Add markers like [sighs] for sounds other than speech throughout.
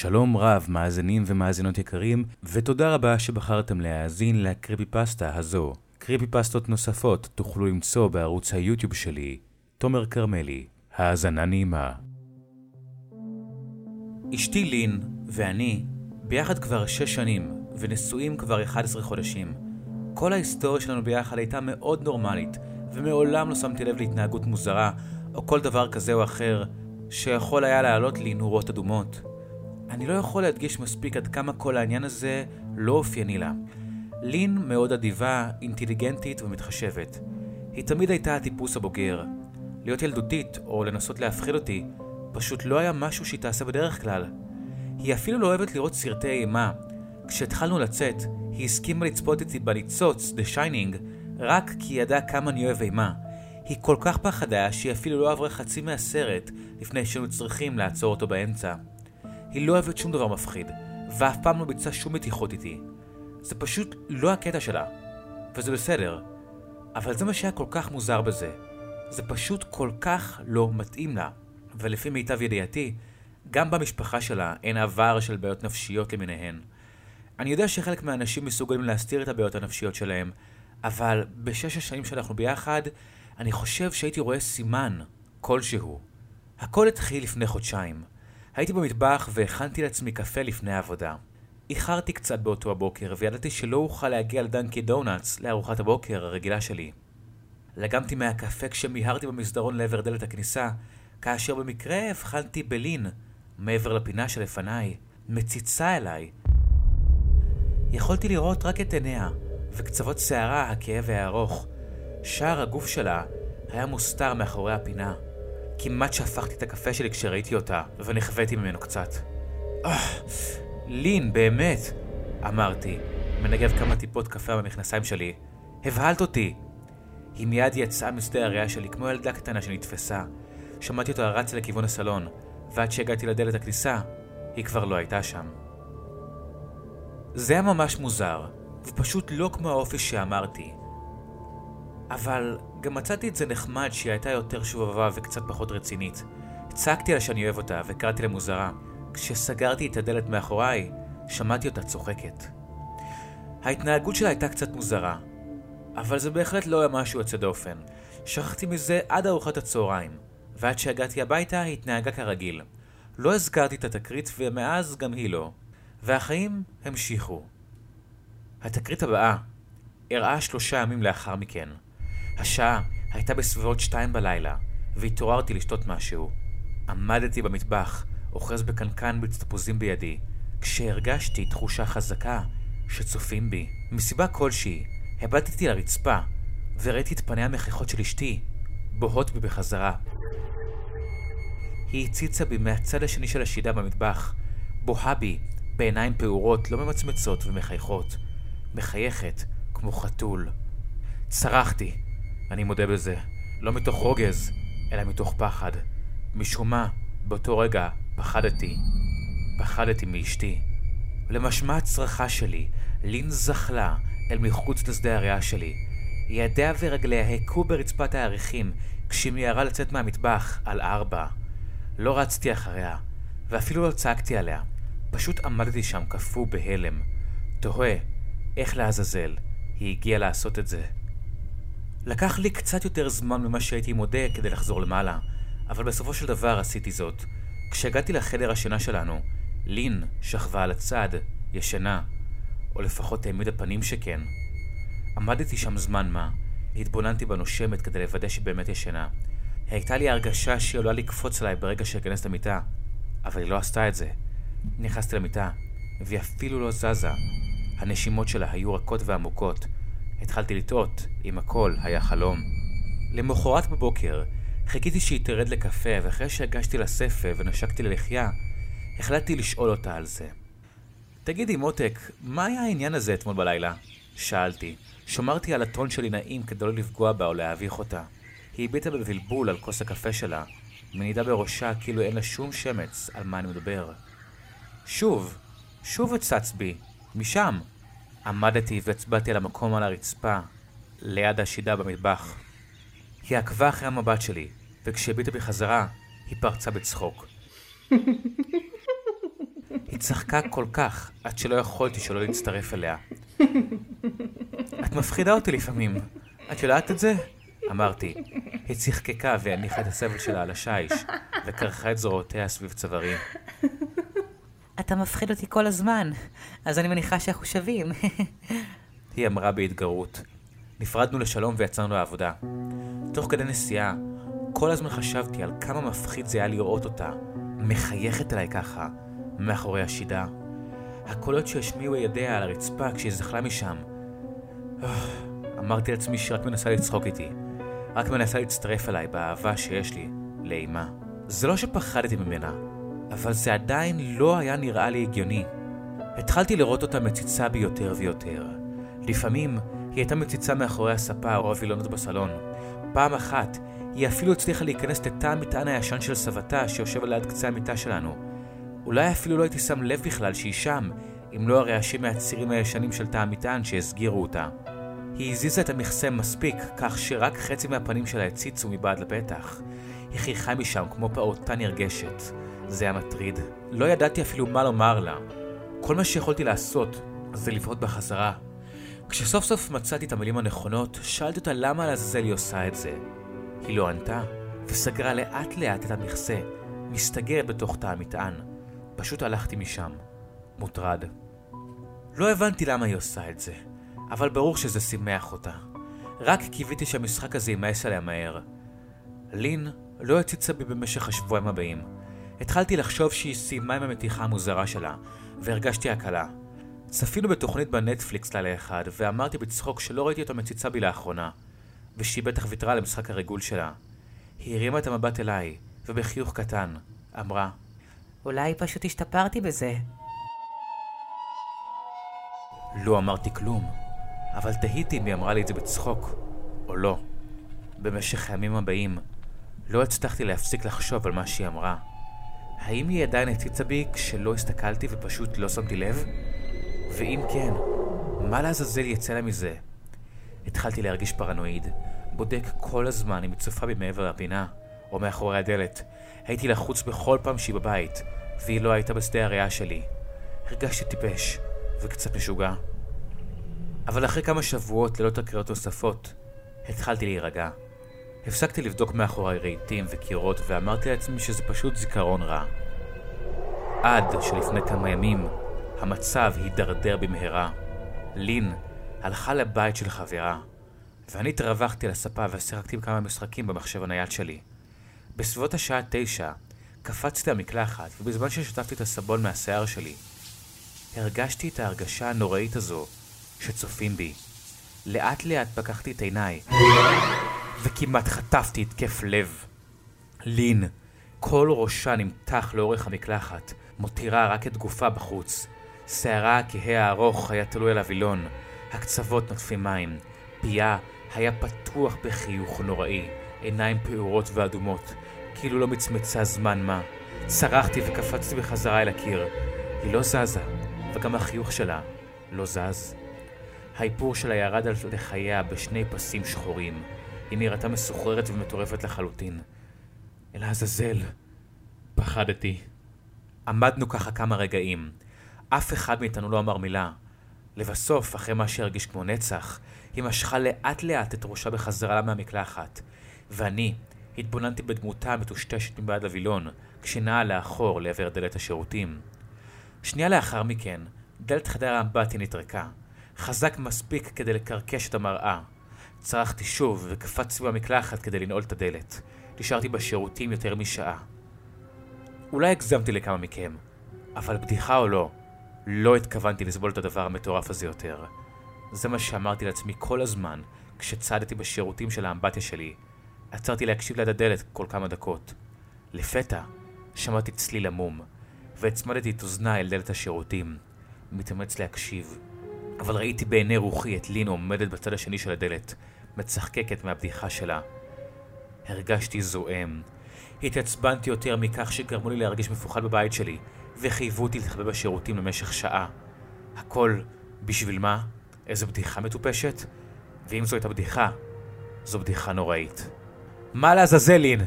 שלום רב, מאזינים ומאזינות יקרים, ותודה רבה שבחרתם להאזין לקריפי פסטה הזו. קריפי פסטות נוספות תוכלו למצוא בערוץ היוטיוב שלי, תומר כרמלי. האזנה נעימה. אשתי לין ואני ביחד כבר שש שנים, ונשואים כבר 11 חודשים. כל ההיסטוריה שלנו ביחד הייתה מאוד נורמלית, ומעולם לא שמתי לב להתנהגות מוזרה, או כל דבר כזה או אחר, שיכול היה להעלות לי נורות אדומות. אני לא יכול להדגיש מספיק עד כמה כל העניין הזה לא אופייני לה. לין מאוד אדיבה, אינטליגנטית ומתחשבת. היא תמיד הייתה הטיפוס הבוגר. להיות ילדותית, או לנסות להפחיד אותי, פשוט לא היה משהו שהיא תעשה בדרך כלל. היא אפילו לא אוהבת לראות סרטי אימה. כשהתחלנו לצאת, היא הסכימה לצפות איתי בניצוץ, The Shining, רק כי היא ידעה כמה אני אוהב אימה. היא כל כך פחדה שהיא אפילו לא עברה חצי מהסרט לפני שהיינו צריכים לעצור אותו באמצע. היא לא אוהבת שום דבר מפחיד, ואף פעם לא ביצעה שום מתיחות איתי. זה פשוט לא הקטע שלה, וזה בסדר. אבל זה מה שהיה כל כך מוזר בזה. זה פשוט כל כך לא מתאים לה. ולפי מיטב ידיעתי, גם במשפחה שלה אין עבר של בעיות נפשיות למיניהן. אני יודע שחלק מהאנשים מסוגלים להסתיר את הבעיות הנפשיות שלהם, אבל בשש השנים שאנחנו ביחד, אני חושב שהייתי רואה סימן כלשהו. הכל התחיל לפני חודשיים. הייתי במטבח והכנתי לעצמי קפה לפני העבודה. איחרתי קצת באותו הבוקר וידעתי שלא אוכל להגיע לדנקי דונלדס לארוחת הבוקר הרגילה שלי. לגמתי מהקפה כשמיהרתי במסדרון לעבר דלת הכניסה, כאשר במקרה הבחנתי בלין, מעבר לפינה שלפניי, מציצה אליי. יכולתי לראות רק את עיניה, וקצוות שערה הכאב והארוך. שער הגוף שלה היה מוסתר מאחורי הפינה. כמעט שהפכתי את הקפה שלי כשראיתי אותה, ונכוויתי ממנו קצת. אה, לין, באמת, אמרתי, מנגב כמה טיפות קפה במכנסיים שלי. הבהלת אותי. היא מיד יצאה משדה הראייה שלי כמו ילדה קטנה שנתפסה. שמעתי אותה רצה לכיוון הסלון, ועד שהגעתי לדלת הכניסה, היא כבר לא הייתה שם. זה היה ממש מוזר, ופשוט לא כמו האופי שאמרתי. אבל גם מצאתי את זה נחמד שהיא הייתה יותר שובבה וקצת פחות רצינית. צעקתי לה שאני אוהב אותה וקראתי לה מוזרה. כשסגרתי את הדלת מאחוריי, שמעתי אותה צוחקת. ההתנהגות שלה הייתה קצת מוזרה, אבל זה בהחלט לא היה משהו יוצא דופן. שכחתי מזה עד ארוחת הצהריים, ועד שהגעתי הביתה היא התנהגה כרגיל. לא הזכרתי את התקרית ומאז גם היא לא. והחיים המשיכו. התקרית הבאה אירעה שלושה ימים לאחר מכן. השעה הייתה בסביבות שתיים בלילה, והתעוררתי לשתות משהו. עמדתי במטבח, אוחז בקנקן ביץ תפוזים בידי, כשהרגשתי תחושה חזקה שצופים בי. מסיבה כלשהי, הבטתי לרצפה, וראיתי את פניה המכריחות של אשתי, בוהות בי בחזרה. היא הציצה בי מהצד השני של השידה במטבח, בוהה בי, בעיניים פעורות, לא ממצמצות ומחייכות. מחייכת, כמו חתול. צרחתי, אני מודה בזה, לא מתוך רוגז, אלא מתוך פחד. משום מה, באותו רגע פחדתי. פחדתי מאשתי. למשמע הצרחה שלי, לין זחלה אל מחוץ לשדה הריאה שלי. ידיה ורגליה הכו ברצפת העריכים כשהיא מיהרה לצאת מהמטבח על ארבע. לא רצתי אחריה, ואפילו לא צעקתי עליה. פשוט עמדתי שם קפוא בהלם. תוהה, איך לעזאזל היא הגיעה לעשות את זה. לקח לי קצת יותר זמן ממה שהייתי מודה כדי לחזור למעלה, אבל בסופו של דבר עשיתי זאת. כשהגעתי לחדר השינה שלנו, לין שכבה על הצד, ישנה, או לפחות העמידה פנים שכן. עמדתי שם זמן מה, התבוננתי בנושמת כדי לוודא שבאמת ישנה. הייתה לי הרגשה שהיא עלולה לקפוץ עליי ברגע שאכנס למיטה, אבל היא לא עשתה את זה. נכנסתי למיטה, והיא אפילו לא זזה. הנשימות שלה היו רכות ועמוקות. התחלתי לטעות אם הכל היה חלום. למחרת בבוקר, חיכיתי שהיא תרד לקפה, ואחרי שהגשתי לה ספר ונשקתי ללחייה, החלטתי לשאול אותה על זה. תגידי, מותק, מה היה העניין הזה אתמול בלילה? שאלתי. שמרתי על הטון שלי נעים כדי לא לפגוע בה או להביך אותה. היא הביטה בבלבול על כוס הקפה שלה, מנידה בראשה כאילו אין לה שום שמץ על מה אני מדבר. שוב, שוב הצץ בי, משם. עמדתי והצבעתי על המקום על הרצפה, ליד השידה במטבח. היא עקבה אחרי המבט שלי, וכשהביטה בחזרה, היא פרצה בצחוק. היא צחקה כל כך, עד שלא יכולתי שלא להצטרף אליה. את מפחידה אותי לפעמים. את יודעת את זה? אמרתי. היא צחקקה והניחה את הסבל שלה על השיש, וקרחה את זרועותיה סביב צווארי. אתה מפחיד אותי כל הזמן, אז אני מניחה שאנחנו שווים. היא אמרה בהתגרות. נפרדנו לשלום ויצאנו לעבודה. תוך כדי נסיעה, כל הזמן חשבתי על כמה מפחיד זה היה לראות אותה, מחייכת אליי ככה, מאחורי השידה. הקולות שהשמיעו ידיה על הרצפה כשהיא זחלה משם. אמרתי לעצמי שרק מנסה לצחוק איתי. רק מנסה להצטרף אליי באהבה שיש לי לאימה. זה לא שפחדתי ממנה, אבל זה עדיין לא היה נראה לי הגיוני. התחלתי לראות אותה מציצה בי יותר ויותר. לפעמים היא הייתה מציצה מאחורי הספה או הווילונות בסלון. פעם אחת היא אפילו הצליחה להיכנס לתא המטען הישן של סבתה שיושב ליד קצה המיטה שלנו. אולי אפילו לא הייתי שם לב בכלל שהיא שם, אם לא הרעשים מהצירים הישנים של תא המטען שהסגירו אותה. היא הזיזה את המכסה מספיק, כך שרק חצי מהפנים שלה הציצו מבעד לפתח. היא חייכה משם כמו פעוטה נרגשת. זה היה מטריד. לא ידעתי אפילו מה לומר לה. כל מה שיכולתי לעשות זה לבעוט בחזרה. כשסוף סוף מצאתי את המילים הנכונות, שאלתי אותה למה לעזאזל היא עושה את זה. היא לא ענתה, וסגרה לאט לאט את המכסה, מסתגרת בתוך תא המטען. פשוט הלכתי משם, מוטרד. לא הבנתי למה היא עושה את זה, אבל ברור שזה שימח אותה. רק קיוויתי שהמשחק הזה יימאס עליה מהר. לין לא הציצה בי במשך השבועיים הבאים. התחלתי לחשוב שהיא סיימה עם המתיחה המוזרה שלה, והרגשתי הקלה. צפינו בתוכנית בנטפליקס לילה אחד, ואמרתי בצחוק שלא ראיתי אותה מציצה בי לאחרונה, ושהיא בטח ויתרה למשחק הריגול שלה. היא הרימה את המבט אליי, ובחיוך קטן, אמרה, אולי פשוט השתפרתי בזה. לא אמרתי כלום, אבל תהיתי אם היא אמרה לי את זה בצחוק, או לא. במשך הימים הבאים, לא הצלחתי להפסיק לחשוב על מה שהיא אמרה. האם היא עדיין הציצה בי כשלא הסתכלתי ופשוט לא שמתי לב? ואם כן, מה לעזאזל יצא לה מזה? התחלתי להרגיש פרנואיד, בודק כל הזמן אם היא צופה בי מעבר לפינה, או מאחורי הדלת. הייתי לחוץ בכל פעם שהיא בבית, והיא לא הייתה בשדה הראייה שלי. הרגשתי טיפש, וקצת משוגע. אבל אחרי כמה שבועות ללא תקריות נוספות, התחלתי להירגע. הפסקתי לבדוק מאחורי רהיטים וקירות ואמרתי לעצמי שזה פשוט זיכרון רע. עד שלפני כמה ימים המצב הידרדר במהרה. לין הלכה לבית של חברה, ואני התרווחתי על הספה ושיחקתי בכמה משחקים במחשב הנייד שלי. בסביבות השעה תשע קפצתי למקלחת, ובזמן ששטפתי את הסבון מהשיער שלי, הרגשתי את ההרגשה הנוראית הזו שצופים בי. לאט לאט פקחתי את עיניי, וכמעט חטפתי התקף לב. לין, כל ראשה נמתח לאורך המקלחת, מותירה רק את גופה בחוץ. שערה הכהה הארוך היה תלוי על הווילון, הקצוות נוטפים מים, פיה היה פתוח בחיוך נוראי, עיניים פעורות ואדומות, כאילו לא מצמצה זמן מה. צרחתי וקפצתי בחזרה אל הקיר. היא לא זזה, וגם החיוך שלה לא זז. האיפור שלה ירד על לחייה בשני פסים שחורים. היא נראתה מסוחררת ומטורפת לחלוטין. אל העזאזל, פחדתי. עמדנו ככה כמה רגעים. אף אחד מאיתנו לא אמר מילה. לבסוף, אחרי מה שהרגיש כמו נצח, היא משכה לאט לאט את ראשה בחזרה מהמקלחת, ואני התבוננתי בדמותה המטושטשת מבעד הווילון, כשנעה לאחור לעבר דלת השירותים. שנייה לאחר מכן, דלת חדר האמבטיה נטרקה, חזק מספיק כדי לקרקש את המראה. צרחתי שוב וקפצתי במקלחת כדי לנעול את הדלת. נשארתי בשירותים יותר משעה. אולי הגזמתי לכמה מכם, אבל בדיחה או לא, לא התכוונתי לסבול את הדבר המטורף הזה יותר. זה מה שאמרתי לעצמי כל הזמן כשצעדתי בשירותים של האמבטיה שלי. עצרתי להקשיב ליד הדלת כל כמה דקות. לפתע שמעתי צליל עמום, והצמדתי את אוזניי אל דלת השירותים, מתאמץ להקשיב. אבל ראיתי בעיני רוחי את לין עומדת בצד השני של הדלת, מצחקקת מהבדיחה שלה. הרגשתי זועם. התעצבנתי יותר מכך שגרמו לי להרגיש מפוחד בבית שלי, וחייבו אותי להתחבא בשירותים למשך שעה. הכל בשביל מה? איזו בדיחה מטופשת? ואם זו הייתה בדיחה, זו בדיחה נוראית. מה לעזאזל לין?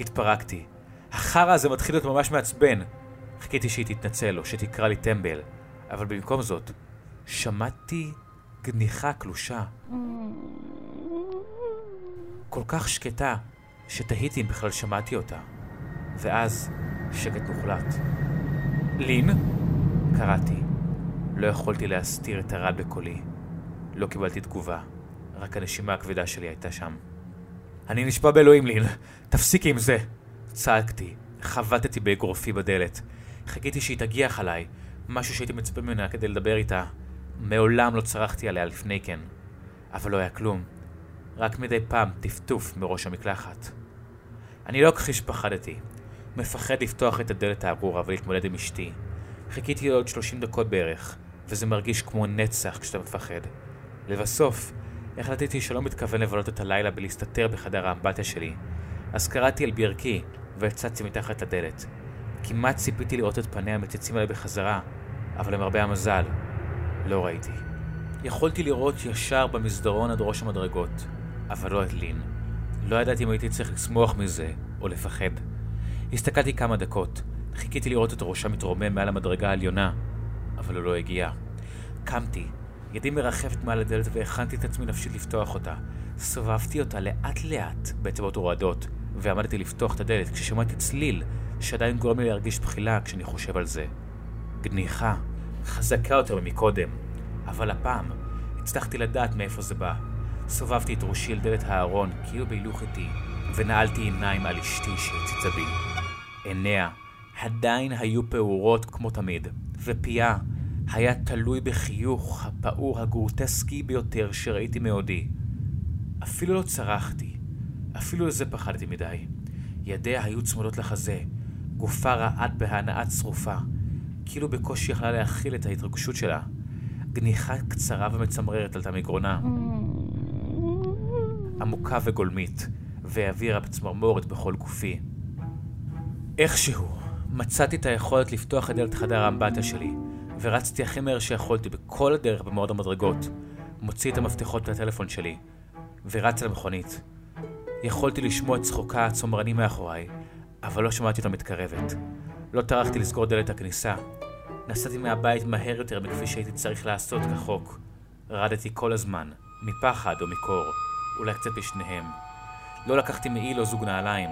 התפרקתי. החרא הזה מתחיל להיות ממש מעצבן. חיכיתי שהיא תתנצל או שתקרא לי טמבל, אבל במקום זאת, שמעתי גניחה קלושה. כל כך שקטה, שתהיתי אם בכלל שמעתי אותה. ואז, שקט מוחלט. לין? קראתי. לא יכולתי להסתיר את הרעד בקולי. לא קיבלתי תגובה, רק הנשימה הכבדה שלי הייתה שם. אני נשבע באלוהים, לין, תפסיקי עם זה! צעקתי, חבטתי באגרופי בדלת. חיכיתי שהיא תגיח עליי, משהו שהייתי מצפה ממנה כדי לדבר איתה. מעולם לא צרחתי עליה לפני כן. אבל לא היה כלום. רק מדי פעם טפטוף מראש המקלחת. אני לא אכחיש פחדתי. מפחד לפתוח את הדלת הארורה ולהתמודד עם אשתי. חיכיתי עוד 30 דקות בערך, וזה מרגיש כמו נצח כשאתה מפחד. לבסוף, החלטתי שלא מתכוון לבלות את הלילה בלהסתתר בחדר האמבטיה שלי, אז קראתי על ברכי והצצתי מתחת לדלת. כמעט ציפיתי לראות את פניה מציצים עליי בחזרה, אבל למרבה המזל, לא ראיתי. יכולתי לראות ישר במסדרון עד ראש המדרגות, אבל לא את לין. לא ידעתי אם הייתי צריך לשמוח מזה, או לפחד. הסתכלתי כמה דקות, חיכיתי לראות את ראשה מתרומם מעל המדרגה העליונה, אבל הוא לא הגיע. קמתי, ידי מרחפת מעל הדלת והכנתי את עצמי נפשית לפתוח אותה. סובבתי אותה לאט לאט באצבעות הורדות, ועמדתי לפתוח את הדלת כששמעתי צליל שעדיין גורם לי להרגיש בחילה כשאני חושב על זה. גניחה, חזקה יותר ממקודם, אבל הפעם הצלחתי לדעת מאיפה זה בא. סובבתי את ראשי אל דלת הארון, כאילו בהילוך איתי, ונעלתי עיניים על אשתי שהציצה בי. עיניה עדיין היו פעורות כמו תמיד, ופיה היה תלוי בחיוך הפעור הגרוטסקי ביותר שראיתי מעודי. אפילו לא צרחתי, אפילו לזה פחדתי מדי. ידיה היו צמודות לחזה, גופה רעד בהנאה צרופה, כאילו בקושי יכלה להכיל את ההתרגשות שלה. גניחה קצרה ומצמררת עלתה מגרונה. עמוקה וגולמית, והעבירה בצמרמורת בכל גופי. איכשהו, מצאתי את היכולת לפתוח את דלת חדר האמבטיה שלי, ורצתי הכי מהר שיכולתי בכל הדרך במאוד המדרגות, מוציא את המפתחות לטלפון שלי, ורץ למכונית. יכולתי לשמוע את צחוקה הצומרני מאחוריי, אבל לא שמעתי אותה מתקרבת. לא טרחתי לסגור דלת הכניסה. נסעתי מהבית מהר יותר מכפי שהייתי צריך לעשות כחוק. רדתי כל הזמן, מפחד או מקור, אולי קצת בשניהם. לא לקחתי מעיל או זוג נעליים,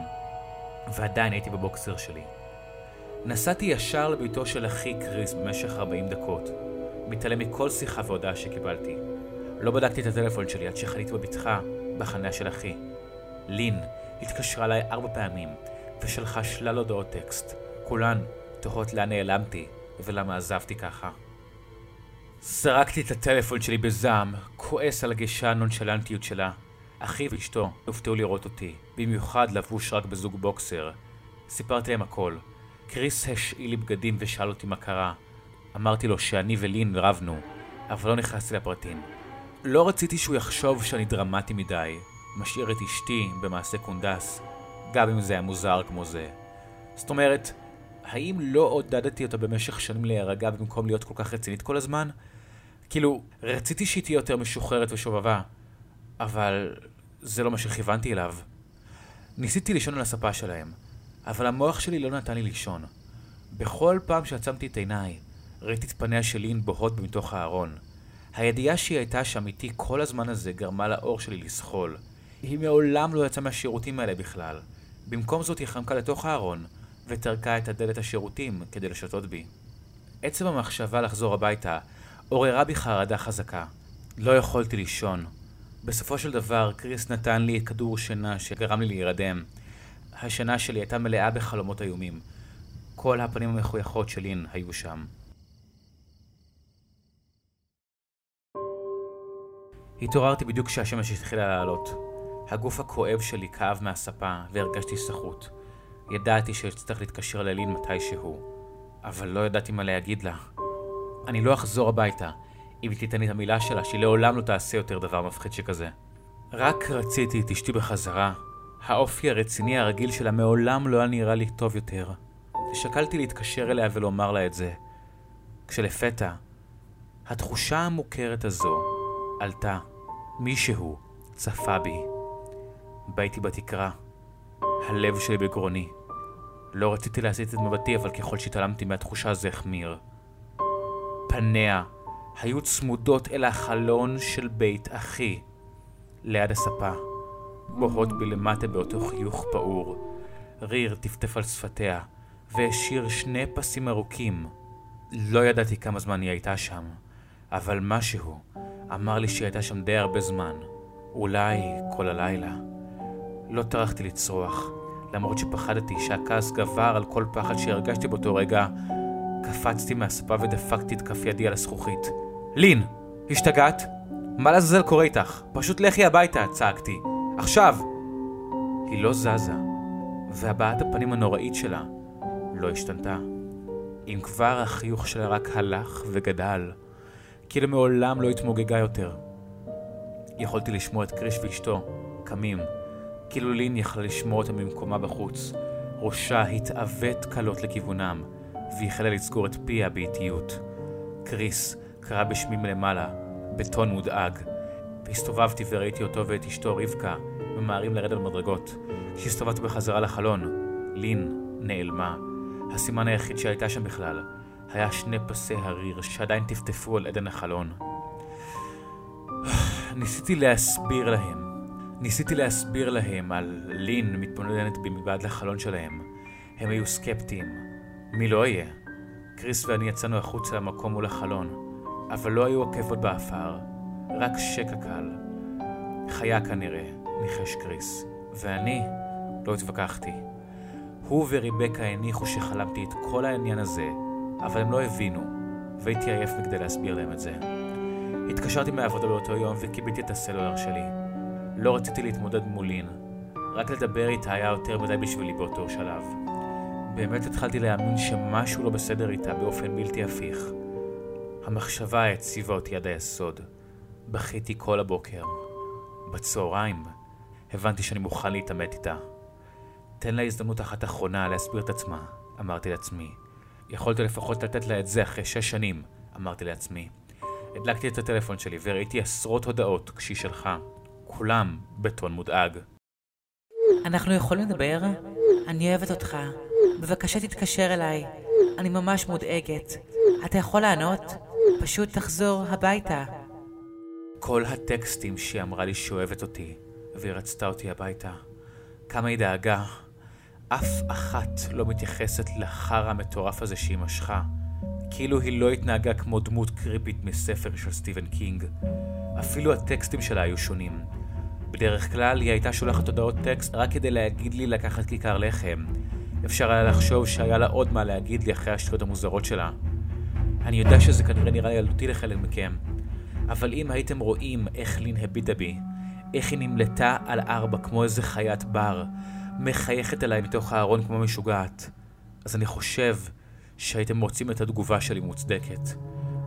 ועדיין הייתי בבוקסר שלי. נסעתי ישר לביתו של אחי קריס במשך 40 דקות, מתעלם מכל שיחה והודעה שקיבלתי. לא בדקתי את הטלפון שלי עד שחניתי בבטחה בחניה של אחי. לין התקשרה אליי ארבע פעמים, ושלחה שלל הודעות טקסט, כולן תוהות לאן נעלמתי ולמה עזבתי ככה. זרקתי את הטלפון שלי בזעם, כועס על הגישה הנונשלנטיות שלה. אחי ואשתו הופתעו לראות אותי, במיוחד לבוש רק בזוג בוקסר. סיפרתי להם הכל. קריס השאיל לי בגדים ושאל אותי מה קרה. אמרתי לו שאני ולין רבנו, אבל לא נכנסתי לפרטים. לא רציתי שהוא יחשוב שאני דרמטי מדי, משאיר את אשתי במעשה קונדס, גם אם זה היה מוזר כמו זה. זאת אומרת, האם לא עודדתי אותה במשך שנים להירגע במקום להיות כל כך רצינית כל הזמן? כאילו, רציתי שהיא תהיה יותר משוחררת ושובבה, אבל זה לא מה שכיוונתי אליו. ניסיתי לישון על הספה שלהם, אבל המוח שלי לא נתן לי לישון. בכל פעם שעצמתי את עיניי, ראיתי את פניה של לין בוהות מתוך הארון. הידיעה שהיא הייתה שם איתי כל הזמן הזה גרמה לאור שלי לסחול. היא מעולם לא יצאה מהשירותים האלה בכלל. במקום זאת היא חמקה לתוך הארון, וטרקה את הדלת השירותים כדי לשתות בי. עצם המחשבה לחזור הביתה עוררה בי חרדה חזקה. לא יכולתי לישון. בסופו של דבר, קריס נתן לי כדור שינה שגרם לי להירדם. השינה שלי הייתה מלאה בחלומות איומים. כל הפנים המחויכות של לין היו שם. התעוררתי בדיוק כשהשמש התחילה לעלות. הגוף הכואב שלי כאב מהספה והרגשתי סחוט. ידעתי שאצטרך להתקשר ללין מתישהו, אבל לא ידעתי מה להגיד לה. אני לא אחזור הביתה אם היא תיתן לי את המילה שלה שהיא לעולם לא תעשה יותר דבר מפחיד שכזה. רק רציתי את אשתי בחזרה. האופי הרציני הרגיל שלה מעולם לא היה נראה לי טוב יותר. ושקלתי להתקשר אליה ולומר לה את זה. כשלפתע, התחושה המוכרת הזו עלתה. מישהו צפה בי. ביתי בתקרה. הלב שלי בגרוני. לא רציתי להסיט את מבטי, אבל ככל שהתעלמתי מהתחושה זה החמיר. פניה היו צמודות אל החלון של בית אחי, ליד הספה. בוהות מלמטה באותו חיוך פעור. ריר טפטף על שפתיה, והשאיר שני פסים ארוכים. לא ידעתי כמה זמן היא הייתה שם, אבל משהו אמר לי שהיא הייתה שם די הרבה זמן. אולי כל הלילה. לא טרחתי לצרוח, למרות שפחדתי שהכעס גבר על כל פחד שהרגשתי באותו רגע. קפצתי מהספה ודפקתי את כף ידי על הזכוכית. לין! השתגעת? מה לעזאזל קורה איתך? פשוט לכי הביתה, צעקתי. עכשיו! היא לא זזה, והבעת הפנים הנוראית שלה לא השתנתה. אם כבר החיוך שלה רק הלך וגדל, כאילו מעולם לא התמוגגה יותר. יכולתי לשמוע את קריש ואשתו, קמים, כאילו לין יכלה לשמוע אותם במקומה בחוץ. ראשה התעוות קלות לכיוונם, והחלה לסגור את פיה באיטיות. קריס קרא בשמי מלמעלה, בטון מודאג, והסתובבתי וראיתי אותו ואת אשתו רבקה ממהרים לרדת במדרגות. כשהסתובבתי בחזרה לחלון, לין נעלמה. הסימן היחיד שהיא הייתה שם בכלל היה שני פסי הריר שעדיין טפטפו על עדן החלון. [sighs] ניסיתי להסביר להם. ניסיתי להסביר להם על לין מתבוננת מבעד לחלון שלהם. הם היו סקפטיים. מי לא יהיה? קריס ואני יצאנו החוצה למקום מול החלון, אבל לא היו עקבות בעפר, רק שקע קל. חיה כנראה, ניחש קריס, ואני לא התווכחתי. הוא וריבקה הניחו שחלמתי את כל העניין הזה, אבל הם לא הבינו, והייתי עייף מכדי להסביר להם את זה. התקשרתי מהעבודה באותו יום וקיבלתי את הסלולר שלי. לא רציתי להתמודד מולין, רק לדבר איתה היה יותר מדי בשבילי באותו שלב. באמת התחלתי להאמין שמשהו לא בסדר איתה באופן בלתי הפיך. המחשבה הציבה אותי עד היסוד. בכיתי כל הבוקר. בצהריים הבנתי שאני מוכן להתעמת איתה. תן לה הזדמנות אחת אחרונה להסביר את עצמה, אמרתי לעצמי. יכולת לפחות לתת לה את זה אחרי שש שנים, אמרתי לעצמי. הדלקתי את הטלפון שלי וראיתי עשרות הודעות כשהיא שלחה, כולם בטון מודאג. אנחנו יכולים לדבר? אני אוהבת אותך. בבקשה תתקשר אליי. אני ממש מודאגת. אתה יכול לענות? פשוט תחזור הביתה. כל הטקסטים שהיא אמרה לי שאוהבת אותי, והיא רצתה אותי הביתה. כמה היא דאגה. אף אחת לא מתייחסת לחרא המטורף הזה שהיא משכה. כאילו היא לא התנהגה כמו דמות קריפית מספר של סטיבן קינג. אפילו הטקסטים שלה היו שונים. בדרך כלל היא הייתה שולחת הודעות טקסט רק כדי להגיד לי לקחת כיכר לחם. אפשר היה לחשוב שהיה לה עוד מה להגיד לי אחרי השטויות המוזרות שלה. אני יודע שזה כנראה נראה ילדותי לחלק מכם, אבל אם הייתם רואים איך לין הביטה בי, איך היא נמלטה על ארבע כמו איזה חיית בר, מחייכת אליי מתוך הארון כמו משוגעת, אז אני חושב שהייתם מוצאים את התגובה שלי מוצדקת.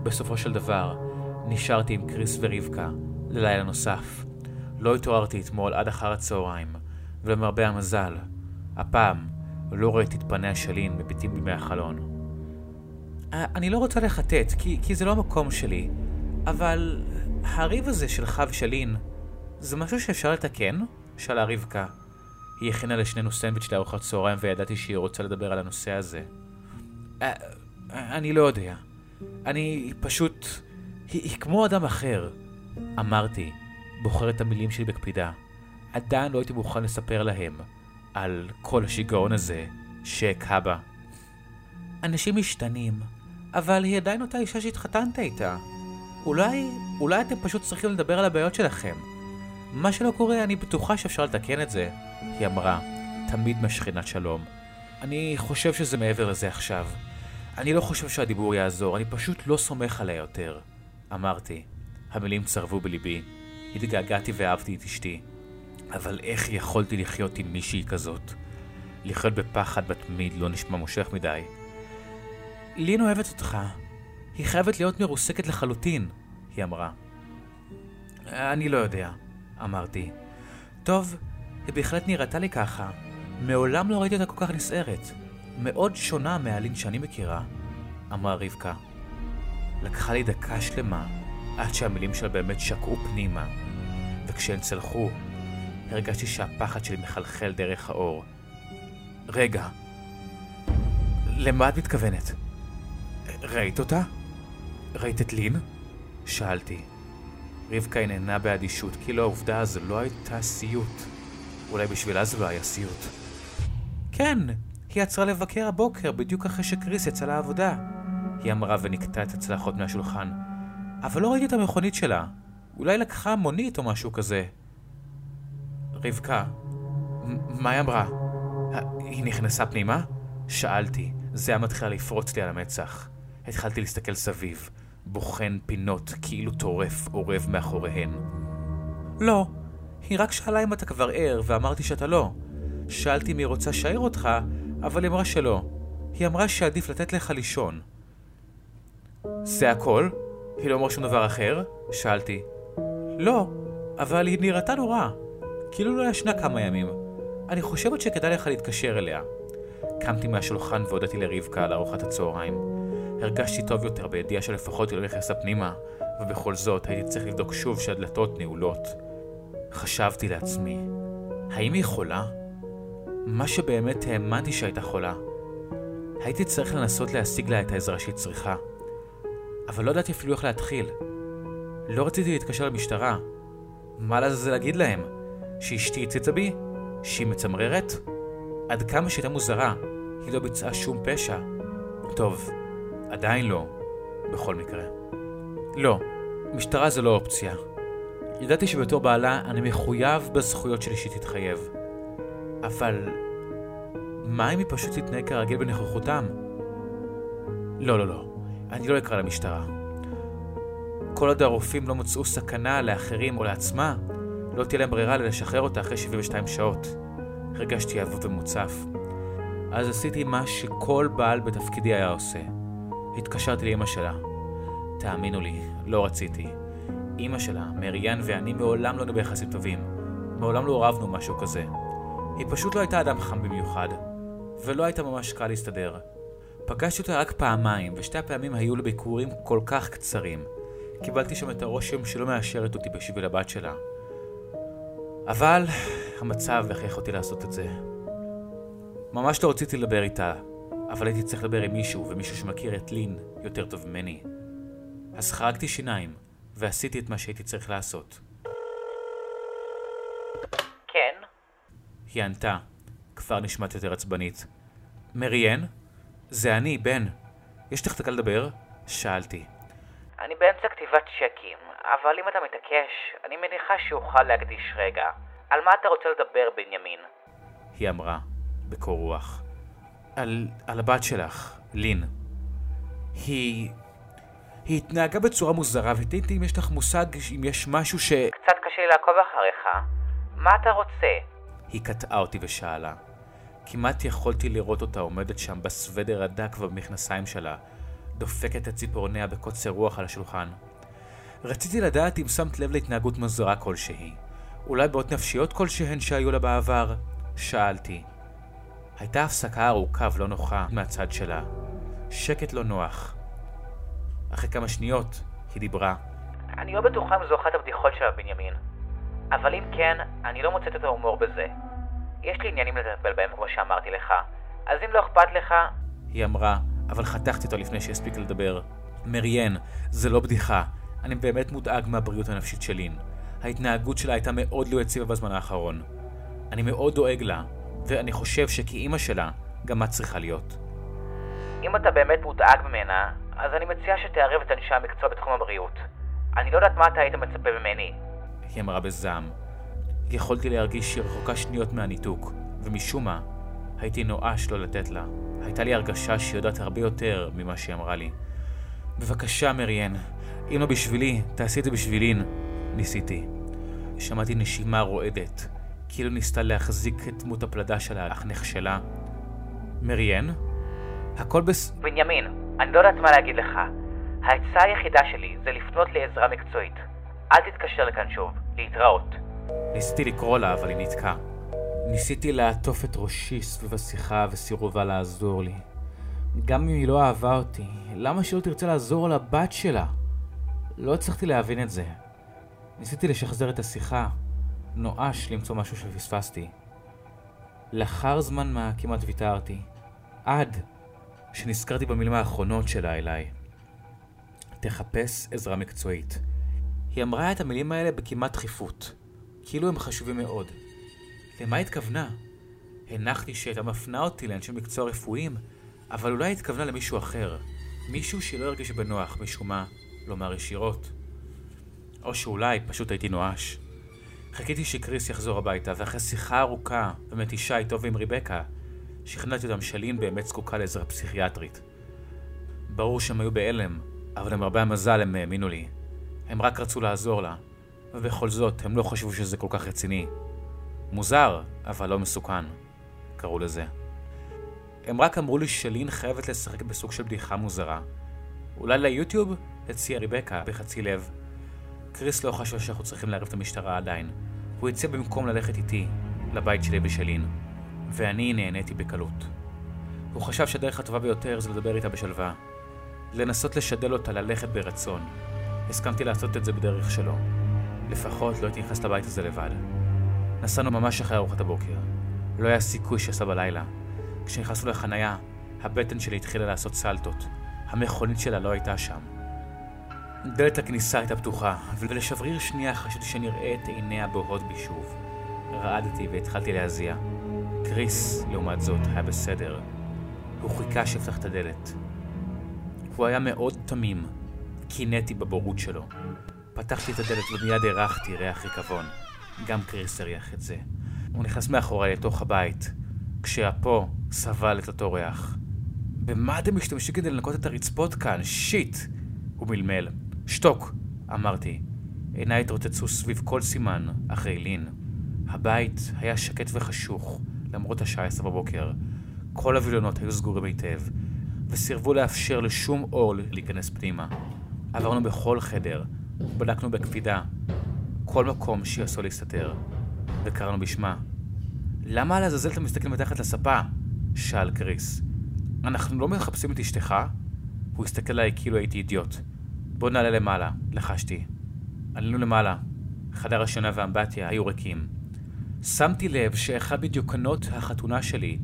בסופו של דבר, נשארתי עם קריס ורבקה ללילה נוסף. לא התעוררתי אתמול עד אחר הצהריים, ולמרבה המזל, הפעם לא ראיתי את פניה של לין מביטים בי מהחלון. אה, אני לא רוצה לחטט, כי, כי זה לא המקום שלי, אבל הריב הזה שלך ושלין, זה משהו שאפשר לתקן? שאלה רבקה. היא הכינה לשנינו סנדוויץ' לארוחת צהריים וידעתי שהיא רוצה לדבר על הנושא הזה. אה, אני לא יודע. אני פשוט... היא, היא כמו אדם אחר. אמרתי, בוחר את המילים שלי בקפידה. עדיין לא הייתי מוכן לספר להם על כל השיגעון הזה שהכה בה. אנשים משתנים, אבל היא עדיין אותה אישה שהתחתנת איתה. אולי, אולי אתם פשוט צריכים לדבר על הבעיות שלכם. מה שלא קורה, אני בטוחה שאפשר לתקן את זה, היא אמרה, תמיד משכינת שלום. אני חושב שזה מעבר לזה עכשיו. אני לא חושב שהדיבור יעזור, אני פשוט לא סומך עליה יותר. אמרתי. המילים צרבו בליבי. התגעגעתי ואהבתי את אשתי. אבל איך יכולתי לחיות עם מישהי כזאת? לחיות בפחד בתמיד לא נשמע מושך מדי. לין אוהבת אותך. היא חייבת להיות מרוסקת לחלוטין, היא אמרה. אני לא יודע, אמרתי. טוב, היא בהחלט נראתה לי ככה. מעולם לא ראיתי אותה כל כך נסערת. מאוד שונה מהלין שאני מכירה, אמרה רבקה. לקחה לי דקה שלמה עד שהמילים שלה באמת שקעו פנימה, וכשהן צלחו, הרגשתי שהפחד שלי מחלחל דרך האור. רגע, למה את מתכוונת? ראית אותה? ראית את לין? שאלתי. רבקה הנהנה באדישות, כאילו העובדה הזו לא הייתה סיוט. אולי בשבילה זה לא היה סיוט. כן, היא עצרה לבקר הבוקר, בדיוק אחרי שקריס יצא לעבודה. היא אמרה ונקטה את הצלחות מהשולחן. אבל לא ראיתי את המכונית שלה. אולי לקחה מונית או משהו כזה. רבקה, מה היא אמרה? היא נכנסה פנימה? שאלתי. זה היה מתחיל לפרוץ לי על המצח. התחלתי להסתכל סביב, בוחן פינות כאילו טורף אורב מאחוריהן. לא, היא רק שאלה אם אתה כבר ער, ואמרתי שאתה לא. שאלתי אם היא רוצה שאעיר אותך, אבל היא אמרה שלא. היא אמרה שעדיף לתת לך לישון. זה הכל? היא לא אמרה שום דבר אחר? שאלתי. לא, אבל היא נראתה נורא. כאילו לא ישנה כמה ימים. אני חושבת שכדאי לך להתקשר אליה. קמתי מהשולחן והודיתי לרבקה על ארוחת הצהריים. הרגשתי טוב יותר בידיעה שלפחות היא לא נכנסה פנימה, ובכל זאת הייתי צריך לבדוק שוב שהדלתות נעולות. חשבתי לעצמי, האם היא חולה? מה שבאמת האמנתי שהייתה חולה. הייתי צריך לנסות להשיג לה את העזרה שהיא צריכה. אבל לא ידעתי אפילו איך להתחיל. לא רציתי להתקשר למשטרה. מה לעזאזל להגיד להם? שאשתי הציצה בי? שהיא מצמררת? עד כמה שהייתה מוזרה, היא לא ביצעה שום פשע. טוב, עדיין לא, בכל מקרה. לא, משטרה זה לא אופציה. ידעתי שבתור בעלה אני מחויב בזכויות שלי שהיא תתחייב. אבל... מה אם היא פשוט תתנהג כרגיל בנוכחותם? לא, לא, לא. אני לא אקרא למשטרה. כל עוד הרופאים לא מצאו סכנה לאחרים או לעצמה, לא תהיה להם ברירה לשחרר אותה אחרי 72 שעות. הרגשתי אבוד ומוצף. אז עשיתי מה שכל בעל בתפקידי היה עושה. התקשרתי לאמא שלה. תאמינו לי, לא רציתי. אמא שלה, מריאן ואני מעולם לא היינו ביחסים טובים. מעולם לא רבנו משהו כזה. היא פשוט לא הייתה אדם חם במיוחד, ולא הייתה ממש קל להסתדר. פגשתי אותה רק פעמיים, ושתי הפעמים היו לביקורים כל כך קצרים. קיבלתי שם את הרושם שלא מאשרת אותי בשביל הבת שלה. אבל המצב הכריח אותי לעשות את זה. ממש לא רציתי לדבר איתה, אבל הייתי צריך לדבר עם מישהו, ומישהו שמכיר את לין יותר טוב ממני. אז חרגתי שיניים, ועשיתי את מה שהייתי צריך לעשות. כן? היא ענתה, כבר נשמעת יותר עצבנית. מריאן? זה אני, בן. יש לך דקה לדבר? שאלתי. אני באמצע כתיבת צ'קים, אבל אם אתה מתעקש, אני מניחה שאוכל להקדיש רגע. על מה אתה רוצה לדבר, בנימין? היא אמרה, בקור רוח. על, על הבת שלך, לין. היא... היא התנהגה בצורה מוזרה, ותהיתי אם יש לך מושג אם יש משהו ש... קצת קשה לי לעקוב אחריך. מה אתה רוצה? היא קטעה אותי ושאלה. כמעט יכולתי לראות אותה עומדת שם בסוודר הדק ובמכנסיים שלה, דופקת את ציפורניה בקוצר רוח על השולחן. רציתי לדעת אם שמת לב להתנהגות מוזרה כלשהי. אולי בעיות נפשיות כלשהן שהיו לה בעבר? שאלתי. הייתה הפסקה ארוכה ולא נוחה מהצד שלה. שקט לא נוח. אחרי כמה שניות היא דיברה. אני לא בטוחה אם זו אחת הבדיחות שלה, בנימין. אבל אם כן, אני לא מוצאת את ההומור בזה. יש לי עניינים לטפל בהם, כמו שאמרתי לך. אז אם לא אכפת לך... היא אמרה, אבל חתכתי אותו לפני שהספיק לדבר. מריאן, זה לא בדיחה. אני באמת מודאג מהבריאות הנפשית של לין. ההתנהגות שלה הייתה מאוד לא יציבה בזמן האחרון. אני מאוד דואג לה, ואני חושב שכאימא שלה, גם את צריכה להיות. אם אתה באמת מודאג ממנה, אז אני מציע שתערב את אנשי המקצוע בתחום הבריאות. אני לא יודעת מה אתה היית מצפה ממני. היא אמרה בזעם. יכולתי להרגיש שהיא רחוקה שניות מהניתוק, ומשום מה, הייתי נואש לא לתת לה. הייתה לי הרגשה שהיא יודעת הרבה יותר ממה שהיא אמרה לי. בבקשה, מריאן, אם לא בשבילי, תעשי את זה בשבילין. ניסיתי. שמעתי נשימה רועדת, כאילו ניסתה להחזיק את דמות הפלדה שלה, אך נכשלה. מריאן? הכל בס... בנימין, אני לא יודעת מה להגיד לך. העצה היחידה שלי זה לפנות לעזרה מקצועית. אל תתקשר לכאן שוב. להתראות. ניסיתי לקרוא לה, אבל היא נתקעה. ניסיתי לעטוף את ראשי סביב השיחה וסירובה לעזור לי. גם אם היא לא אהבה אותי, למה שלא תרצה לעזור לבת שלה? לא הצלחתי להבין את זה. ניסיתי לשחזר את השיחה, נואש למצוא משהו שפספסתי. לאחר זמן מה כמעט ויתרתי. עד שנזכרתי במילים האחרונות שלה אליי. תחפש עזרה מקצועית. היא אמרה את המילים האלה בכמעט דחיפות, כאילו הם חשובים מאוד. למה התכוונה? הנחתי שהייתה מפנה אותי לאנשי מקצוע רפואיים, אבל אולי התכוונה למישהו אחר. מישהו שלא הרגיש בנוח, משום מה, לומר ישירות. או שאולי פשוט הייתי נואש. חיכיתי שקריס יחזור הביתה, ואחרי שיחה ארוכה ומתישה איתו ועם ריבקה, שכנעתי אותם שלין באמת זקוקה לעזרה פסיכיאטרית. ברור שהם היו בהלם, אבל למרבה המזל הם האמינו לי. הם רק רצו לעזור לה, ובכל זאת הם לא חשבו שזה כל כך רציני. מוזר, אבל לא מסוכן, קראו לזה. הם רק אמרו לי שלין חייבת לשחק בסוג של בדיחה מוזרה. אולי ליוטיוב? הציע ריבקה בחצי לב. קריס לא חשב שאנחנו צריכים לערב את המשטרה עדיין. הוא הציע במקום ללכת איתי, לבית שלי בשלין. ואני נהניתי בקלות. הוא חשב שהדרך הטובה ביותר זה לדבר איתה בשלווה. לנסות לשדל אותה ללכת ברצון. הסכמתי לעשות את זה בדרך שלו. לפחות לא הייתי נכנס לבית הזה לבד. נסענו ממש אחרי ארוחת הבוקר. לא היה סיכוי שעשה בלילה. כשנכנסנו לחנייה, הבטן שלי התחילה לעשות סלטות. המכונית שלה לא הייתה שם. דלת הכניסה הייתה פתוחה, ולשבריר שנייה חשבתי שנראה את עיניה בוהות בי שוב. רעדתי והתחלתי להזיע. קריס, לעומת זאת, היה בסדר. הוא חיכה שאפתח את הדלת. הוא היה מאוד תמים. קינאתי בבורות שלו. פתחתי את הדלת ומיד הרחתי ריח ריקבון. גם קריס הריח את זה. הוא נכנס מאחורי לתוך הבית, כשאפו סבל את אותו ריח. במה אתם משתמשים כדי לנקות את הרצפות כאן? שיט! הוא מלמל. שתוק! אמרתי. עיניי התרוצצו סביב כל סימן, אחרי לין. הבית היה שקט וחשוך, למרות השעה עשר בבוקר. כל הווילונות היו סגורים היטב, וסירבו לאפשר לשום אור להיכנס פנימה. עברנו בכל חדר, בדקנו בקפידה, כל מקום שיעשו להסתתר, וקראנו בשמה. למה לעזאזל אתה מסתכל מתחת לספה? שאל קריס. אנחנו לא מחפשים את אשתך? הוא הסתכל עליי כאילו הייתי אידיוט. בוא נעלה למעלה, לחשתי. עלינו למעלה. חדר השינה והאמבטיה היו ריקים. שמתי לב שאחד מדיוקנות החתונה שלי,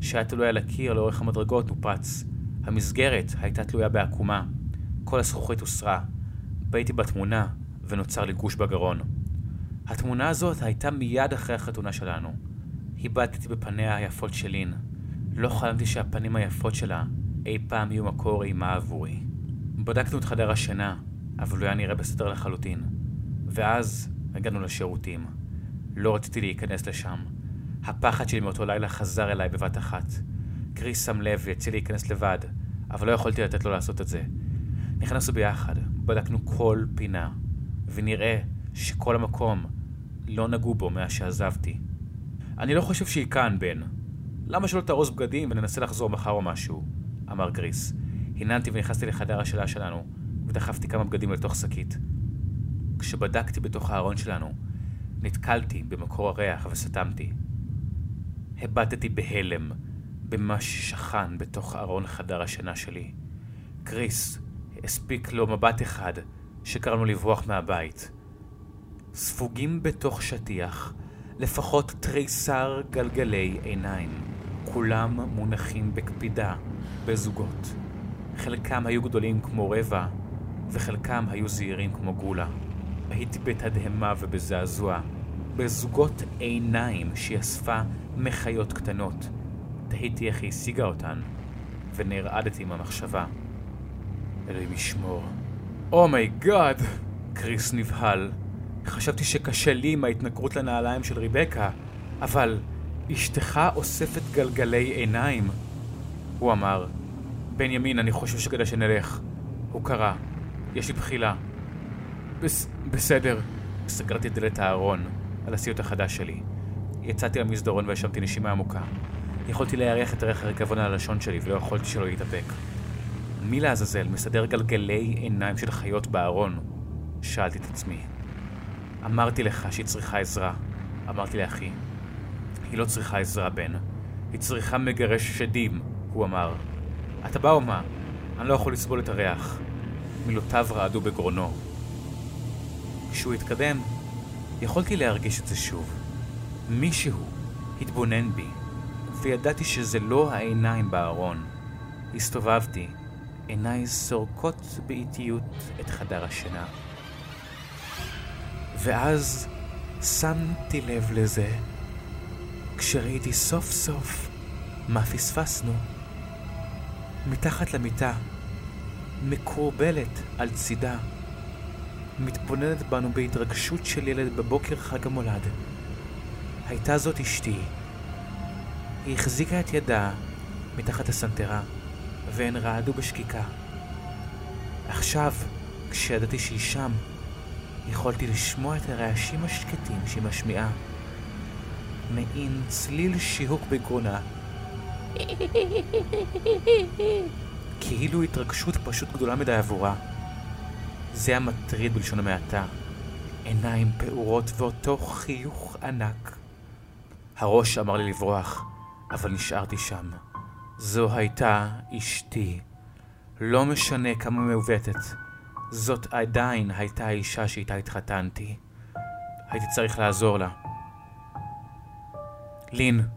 שהיה תלוי על הקיר לאורך המדרגות, נופץ. המסגרת הייתה תלויה בעקומה. כל הזכוכית הוסרה. באיתי בתמונה, ונוצר לי גוש בגרון. התמונה הזאת הייתה מיד אחרי החתונה שלנו. הבטתי בפניה היפות של לין. לא חלמתי שהפנים היפות שלה אי פעם יהיו מקור אימה עבורי. בדקנו את חדר השינה, אבל הוא היה נראה בסדר לחלוטין. ואז הגענו לשירותים. לא רציתי להיכנס לשם. הפחד שלי מאותו לילה חזר אליי בבת אחת. קריס שם לב והציע להיכנס לבד, אבל לא יכולתי לתת לו לעשות את זה. נכנסנו ביחד, בדקנו כל פינה, ונראה שכל המקום לא נגעו בו מאז שעזבתי. אני לא חושב שהיא כאן, בן. למה שלא תארוז בגדים וננסה לחזור מחר או משהו? אמר גריס. הננתי ונכנסתי לחדר השאלה שלנו, ודחפתי כמה בגדים לתוך שקית. כשבדקתי בתוך הארון שלנו, נתקלתי במקור הריח וסתמתי. הבטתי בהלם במה ששכן בתוך ארון חדר השינה שלי. קריס הספיק לו מבט אחד שקראנו לברוח מהבית. ספוגים בתוך שטיח, לפחות תריסר גלגלי עיניים, כולם מונחים בקפידה, בזוגות. חלקם היו גדולים כמו רבע, וחלקם היו זעירים כמו גולה. הייתי בתדהמה ובזעזוע, בזוגות עיניים שהיא אספה מחיות קטנות. תהיתי איך היא השיגה אותן, ונרעדתי עם המחשבה. אלוהים ישמור. Oh my god! קריס נבהל. חשבתי שקשה לי עם ההתנכרות לנעליים של ריבקה, אבל אשתך אוספת גלגלי עיניים. הוא אמר, בנימין, אני חושב שכדאי שנלך. הוא קרא, יש לי בחילה. בס... בסדר. סגרתי את דלת הארון על הסיוט החדש שלי. יצאתי למסדרון ונשמתי נשימה עמוקה. יכולתי להריח את ריח הריקבון על הלשון שלי ולא יכולתי שלא להתאפק. מי לעזאזל מסדר גלגלי עיניים של חיות בארון? שאלתי את עצמי. אמרתי לך שהיא צריכה עזרה. אמרתי לאחי. היא לא צריכה עזרה, בן. היא צריכה מגרש שדים, הוא אמר. אתה בא או מה? אני לא יכול לסבול את הריח. מילותיו רעדו בגרונו. כשהוא התקדם, יכולתי להרגיש את זה שוב. מישהו התבונן בי, וידעתי שזה לא העיניים בארון. הסתובבתי, עיניי סורקות באיטיות את חדר השינה. ואז שמתי לב לזה, כשראיתי סוף סוף מה פספסנו. מתחת למיטה, מקורבלת על צידה, מתבוננת בנו בהתרגשות של ילד בבוקר חג המולד. הייתה זאת אשתי. היא החזיקה את ידה מתחת הסנטרה, והן רעדו בשקיקה. עכשיו, כשידעתי שהיא שם, יכולתי לשמוע את הרעשים השקטים שהיא משמיעה. מעין צליל שיהוק בגרונה. [laughs] כאילו התרגשות פשוט גדולה מדי עבורה. זה היה מטריד בלשון המעטה. עיניים פעורות ואותו חיוך ענק. הראש אמר לי לברוח, אבל נשארתי שם. זו הייתה אשתי. לא משנה כמה מעוותת, זאת עדיין הייתה האישה שאיתה התחתנתי. הייתי צריך לעזור לה. לין,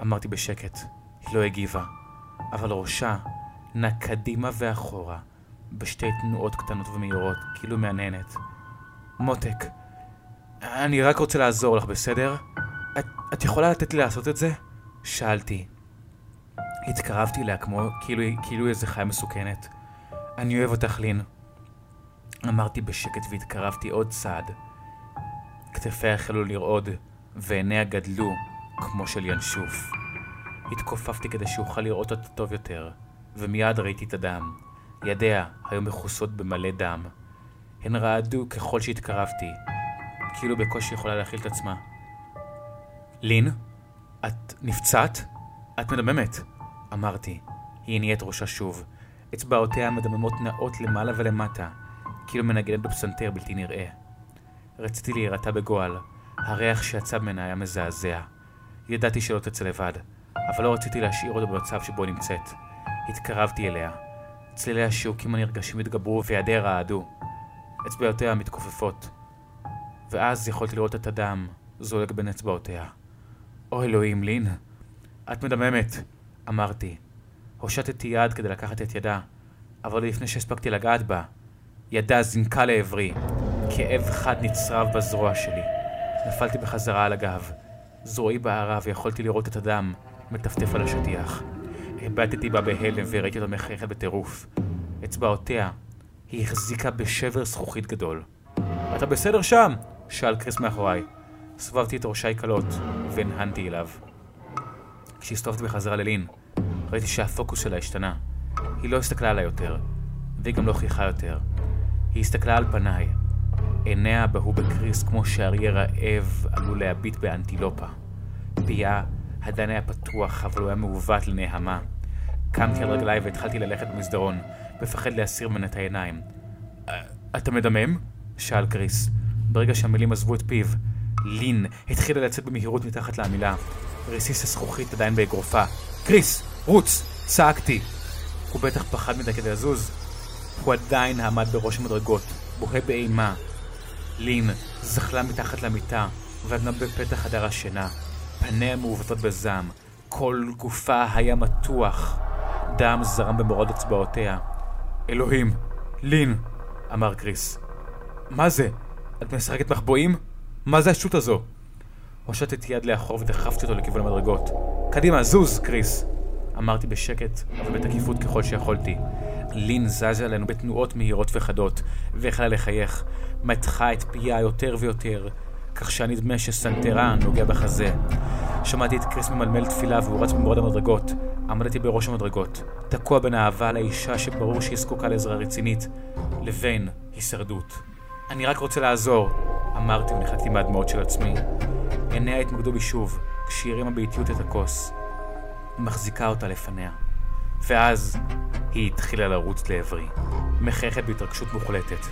אמרתי בשקט. היא לא הגיבה, אבל ראשה נע קדימה ואחורה, בשתי תנועות קטנות ומהירות, כאילו מהנהנת. מותק, אני רק רוצה לעזור לך, בסדר? את, את יכולה לתת לי לעשות את זה? שאלתי. התקרבתי אליה כמו כאילו, כאילו איזה חיה מסוכנת. אני אוהב אותך, לין. אמרתי בשקט והתקרבתי עוד צעד. כתפיה החלו לרעוד, ועיניה גדלו כמו של ינשוף. התכופפתי כדי שאוכל לראות אותה טוב יותר, ומיד ראיתי את הדם. ידיה היו מכוסות במלא דם. הן רעדו ככל שהתקרבתי, כאילו בקושי יכולה להכיל את עצמה. לין, את נפצעת? את מדממת, אמרתי. היא הניעה את ראשה שוב. אצבעותיה המדממות נעות למעלה ולמטה, כאילו מנגנת בפסנתר בלתי נראה. רציתי להירתע בגועל, הריח שיצא ממנה היה מזעזע. ידעתי שלא תצא לבד, אבל לא רציתי להשאיר אותה במצב שבו נמצאת. התקרבתי אליה. צלילי השיעוקים הנרגשים התגברו וידיה רעדו. אצבעותיה מתכופפות. ואז יכולתי לראות את הדם זולג בין אצבעותיה. או אלוהים, לין, את מדממת, אמרתי. הושטתי יד כדי לקחת את ידה, אבל לפני שהספקתי לגעת בה, ידה זינקה לעברי. כאב חד נצרב בזרוע שלי. נפלתי בחזרה על הגב. זרועי בערה ויכולתי לראות את הדם מטפטף על השטיח. הבטתי בה בהלם וראיתי אותה מחייכת בטירוף. אצבעותיה, היא החזיקה בשבר זכוכית גדול. אתה בסדר שם? שאל קריס מאחוריי. סובבתי את ראשי קלות והנהנתי אליו. כשהסתובבתי בחזרה ללין, ראיתי שהפוקוס שלה השתנה. היא לא הסתכלה עליי יותר, והיא גם לא חייכה יותר. היא הסתכלה על פניי. עיניה בהו בקריס כמו שאריה רעב עלול להביט באנטילופה. פיה עדיין היה פתוח, אבל הוא היה מעוות לנהמה. קמתי על רגליי והתחלתי ללכת במסדרון, מפחד להסיר ממנה את העיניים. אתה מדמם? שאל קריס. ברגע שהמילים עזבו את פיו, לין התחילה לצאת במהירות מתחת למילה. רסיס הזכוכית עדיין באגרופה. קריס! רוץ! צעקתי. הוא בטח פחד מדי כדי לזוז. הוא עדיין עמד בראש המדרגות, בוהה באימה. לין זחלה מתחת למיטה, ועדנה בפתח חדר השינה. פניה מעוותות בזעם, כל גופה היה מתוח. דם זרם במורד אצבעותיה. אלוהים, לין, אמר קריס. מה זה? את משחקת מחבואים? מה זה השטות הזו? הושטתי יד לאחור ודחפתי אותו לכיוון המדרגות. קדימה, זוז, קריס! אמרתי בשקט, אבל בתקיפות ככל שיכולתי. לין זזה עלינו בתנועות מהירות וחדות, והחלה לחייך. מתחה את פיה יותר ויותר, כך שהנדמה שסנטרה נוגע בחזה. שמעתי את קריס ממלמל תפילה והוא רץ במורד המדרגות. עמדתי בראש המדרגות, תקוע בין האהבה לאישה שברור שהיא זקוקה לעזרה רצינית, לבין הישרדות. אני רק רוצה לעזור, אמרתי ונחתתי מהדמעות של עצמי. עיניה התמקדו בי שוב, כשהיא הרימה באיטיות את הכוס. מחזיקה אותה לפניה. ואז היא התחילה לרוץ לעברי, מחייכת בהתרגשות מוחלטת.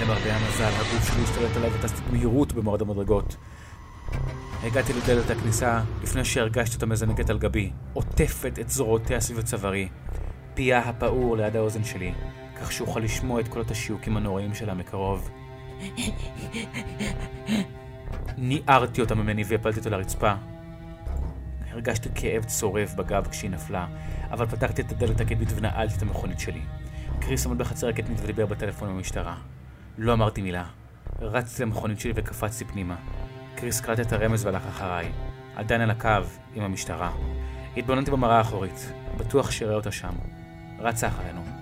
למרבה המזל, הגוף שלי השתלט עליי וטסתי במהירות במורד המדרגות. הגעתי לדלת הכניסה לפני שהרגשתי אותה מזנקת על גבי, עוטפת את זרועותיה סביב צווארי. פיה הפעור ליד האוזן שלי, כך שאוכל לשמוע את קולות השיוקים הנוראים שלה מקרוב. ניערתי אותה ממני והפלתי אותה לרצפה. הרגשתי כאב צורב בגב כשהיא נפלה, אבל פתחתי את הדלת הקדמית ונעלתי את המכונית שלי. קריס עמד בחצר הקדמית ודיבר בטלפון במשטרה. לא אמרתי מילה. רצתי למכונית שלי וקפצתי פנימה. קריס קלט את הרמז והלך אחריי. עדיין על הקו, עם המשטרה. התבוננתי במראה האחורית, בטוח שאראה אותה שם. רצה אחרינו.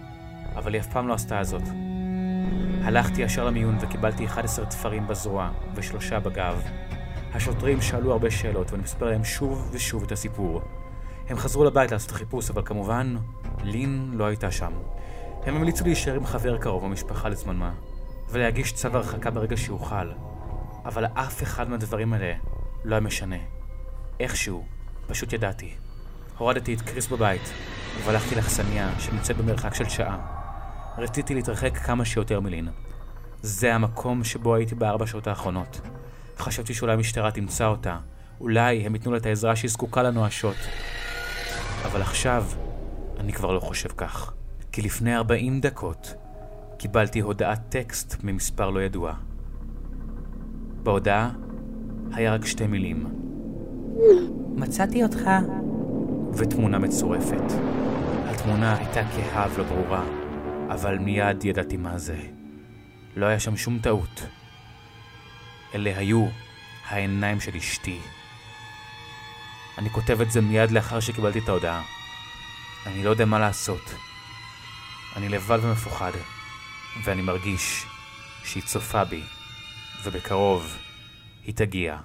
אבל היא אף פעם לא עשתה זאת. הלכתי ישר למיון וקיבלתי 11 תפרים בזרוע ושלושה בגב. השוטרים שאלו הרבה שאלות ואני מספר להם שוב ושוב את הסיפור. הם חזרו לבית לעשות חיפוש, אבל כמובן, לין לא הייתה שם. הם המליצו להישאר עם חבר קרוב במשפחה לזמן מה, ולהגיש צו הרחקה ברגע שיוכל. אבל אף אחד מהדברים האלה לא היה משנה. איכשהו, פשוט ידעתי. הורדתי את קריס בבית, והלכתי לאכסניה שנמצאת במרחק של שעה. רציתי להתרחק כמה שיותר מלין. זה המקום שבו הייתי בארבע שעות האחרונות. חשבתי שאולי המשטרה תמצא אותה, אולי הם ייתנו לה את העזרה שהיא זקוקה לה נואשות. אבל עכשיו, אני כבר לא חושב כך. כי לפני 40 דקות קיבלתי הודעת טקסט ממספר לא ידוע. בהודעה היה רק שתי מילים. מצאתי אותך. ותמונה מצורפת. התמונה הייתה כהה ולא ברורה, אבל מיד ידעתי מה זה. לא היה שם שום טעות. אלה היו העיניים של אשתי. אני כותב את זה מיד לאחר שקיבלתי את ההודעה. אני לא יודע מה לעשות. אני לבד ומפוחד, ואני מרגיש שהיא צופה בי, ובקרוב היא תגיע.